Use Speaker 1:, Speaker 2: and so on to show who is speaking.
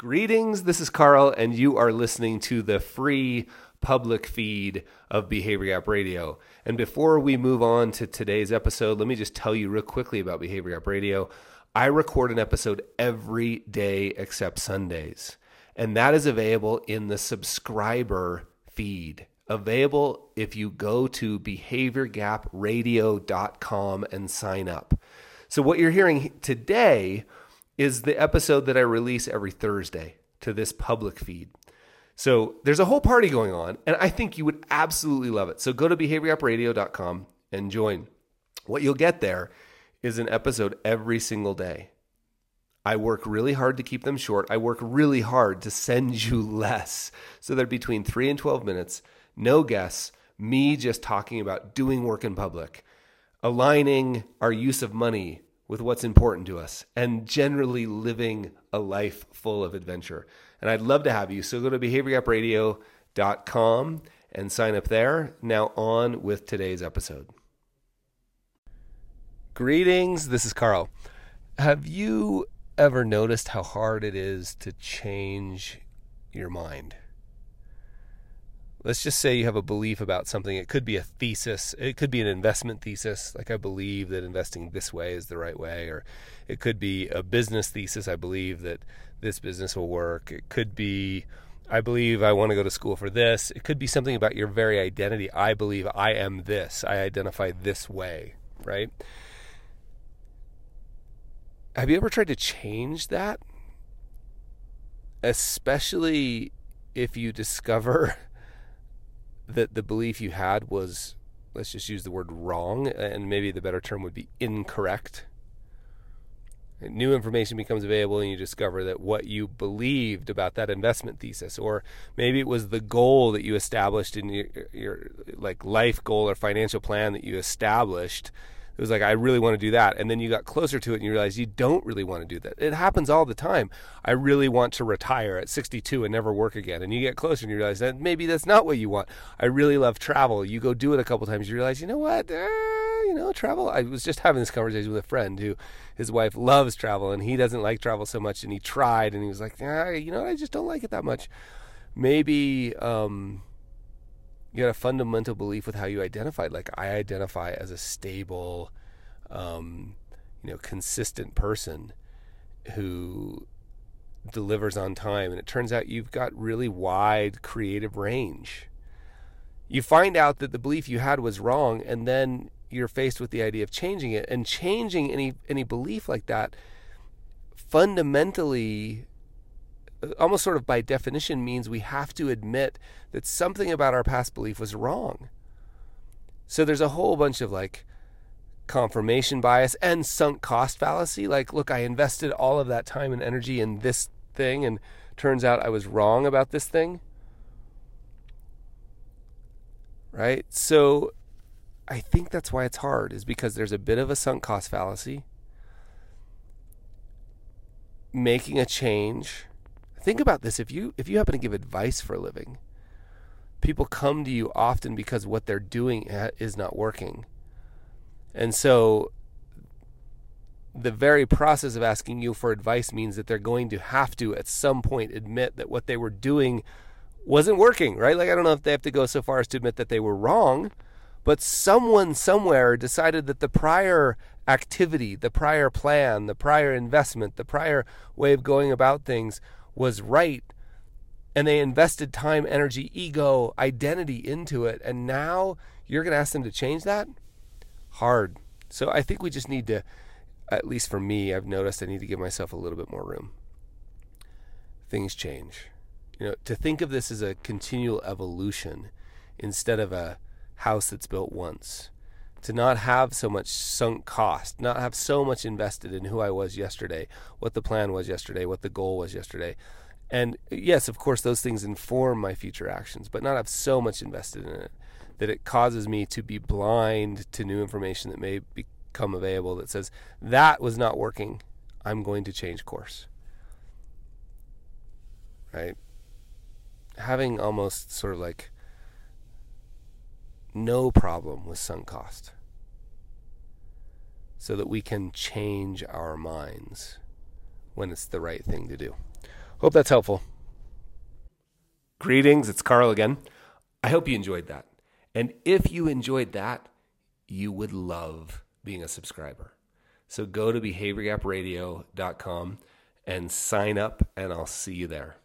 Speaker 1: Greetings, this is Carl, and you are listening to the free public feed of Behavior Gap Radio. And before we move on to today's episode, let me just tell you real quickly about Behavior Gap Radio. I record an episode every day except Sundays, and that is available in the subscriber feed. Available if you go to behaviorgapradio.com and sign up. So, what you're hearing today is the episode that I release every Thursday to this public feed. So there's a whole party going on, and I think you would absolutely love it. So go to behaviorgapradio.com and join. What you'll get there is an episode every single day. I work really hard to keep them short. I work really hard to send you less. So they're between three and 12 minutes, no guests, me just talking about doing work in public, aligning our use of money with what's important to us and generally living a life full of adventure. And I'd love to have you. So go to behaviorgapradio.com and sign up there. Now, on with today's episode. Greetings, this is Carl. Have you ever noticed how hard it is to change your mind? Let's just say you have a belief about something. It could be a thesis. It could be an investment thesis. Like I believe that investing this way is the right way, or it could be a business thesis. I believe that this business will work. It could be, I believe I want to go to school for this. It could be something about your very identity. I believe I am this. I identify this way, right? Have you ever tried to change that? Especially if you discover that the belief you had was, let's just use the word wrong, and maybe the better term would be incorrect. New information becomes available, and you discover that what you believed about that investment thesis, or maybe it was the goal that you established in your, your like life goal or financial plan that you established it was like I really want to do that, and then you got closer to it and you realize you don't really want to do that. It happens all the time. I really want to retire at 62 and never work again, and you get closer and you realize that maybe that's not what you want. I really love travel. You go do it a couple times, you realize, you know what, uh, you know, travel. I was just having this conversation with a friend who his wife loves travel and he doesn't like travel so much, and he tried and he was like, ah, you know, I just don't like it that much. Maybe. Um, you had a fundamental belief with how you identified. Like I identify as a stable, um, you know, consistent person who delivers on time. And it turns out you've got really wide creative range. You find out that the belief you had was wrong, and then you're faced with the idea of changing it. And changing any any belief like that fundamentally almost sort of by definition means we have to admit that something about our past belief was wrong. So there's a whole bunch of like confirmation bias and sunk cost fallacy. Like, look, I invested all of that time and energy in this thing, and turns out I was wrong about this thing. Right? So I think that's why it's hard, is because there's a bit of a sunk cost fallacy. Making a change Think about this if you if you happen to give advice for a living, people come to you often because what they're doing is not working. And so the very process of asking you for advice means that they're going to have to at some point admit that what they were doing wasn't working, right? Like I don't know if they have to go so far as to admit that they were wrong, but someone somewhere decided that the prior activity, the prior plan, the prior investment, the prior way of going about things was right and they invested time, energy, ego, identity into it. And now you're going to ask them to change that? Hard. So I think we just need to, at least for me, I've noticed I need to give myself a little bit more room. Things change. You know, to think of this as a continual evolution instead of a house that's built once. To not have so much sunk cost, not have so much invested in who I was yesterday, what the plan was yesterday, what the goal was yesterday. And yes, of course, those things inform my future actions, but not have so much invested in it that it causes me to be blind to new information that may become available that says, that was not working. I'm going to change course. Right? Having almost sort of like no problem with sunk cost so that we can change our minds when it's the right thing to do. Hope that's helpful. Greetings, it's Carl again. I hope you enjoyed that. And if you enjoyed that, you would love being a subscriber. So go to behaviorgapradio.com and sign up, and I'll see you there.